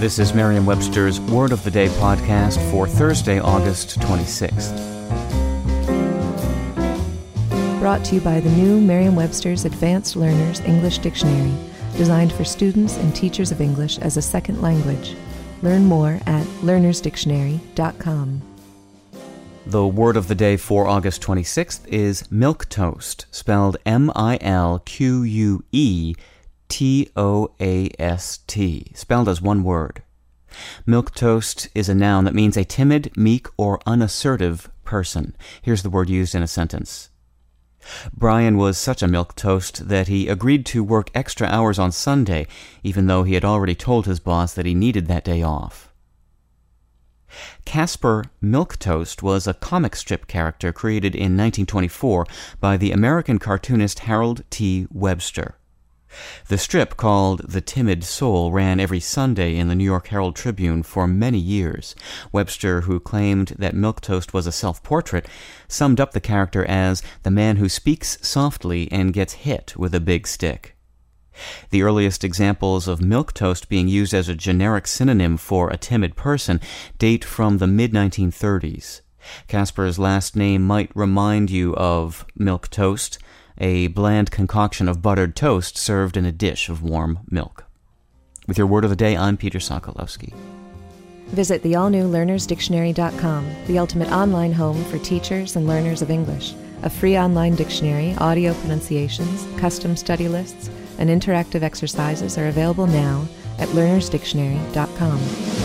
This is Merriam-Webster's Word of the Day podcast for Thursday, August 26th. Brought to you by the new Merriam-Webster's Advanced Learners English Dictionary, designed for students and teachers of English as a second language. Learn more at learnersdictionary.com. The word of the day for August 26th is milquetoast, spelled M I L Q U E T O A S T, spelled as one word. Milquetoast is a noun that means a timid, meek, or unassertive person. Here's the word used in a sentence. Brian was such a milquetoast that he agreed to work extra hours on Sunday, even though he had already told his boss that he needed that day off. Caspar Milquetoast was a comic strip character created in 1924 by the American cartoonist Harold T. Webster. The strip, called The Timid Soul, ran every Sunday in the New York Herald Tribune for many years. Webster, who claimed that Milquetoast was a self portrait, summed up the character as the man who speaks softly and gets hit with a big stick. The earliest examples of milquetoast being used as a generic synonym for a timid person date from the mid 1930s. Caspar's last name might remind you of milk toast, a bland concoction of buttered toast served in a dish of warm milk. With your word of the day, I'm Peter Sokolowski. Visit the all new learnersdictionary.com, the ultimate online home for teachers and learners of English. A free online dictionary, audio pronunciations, custom study lists, and interactive exercises are available now at learnersdictionary.com.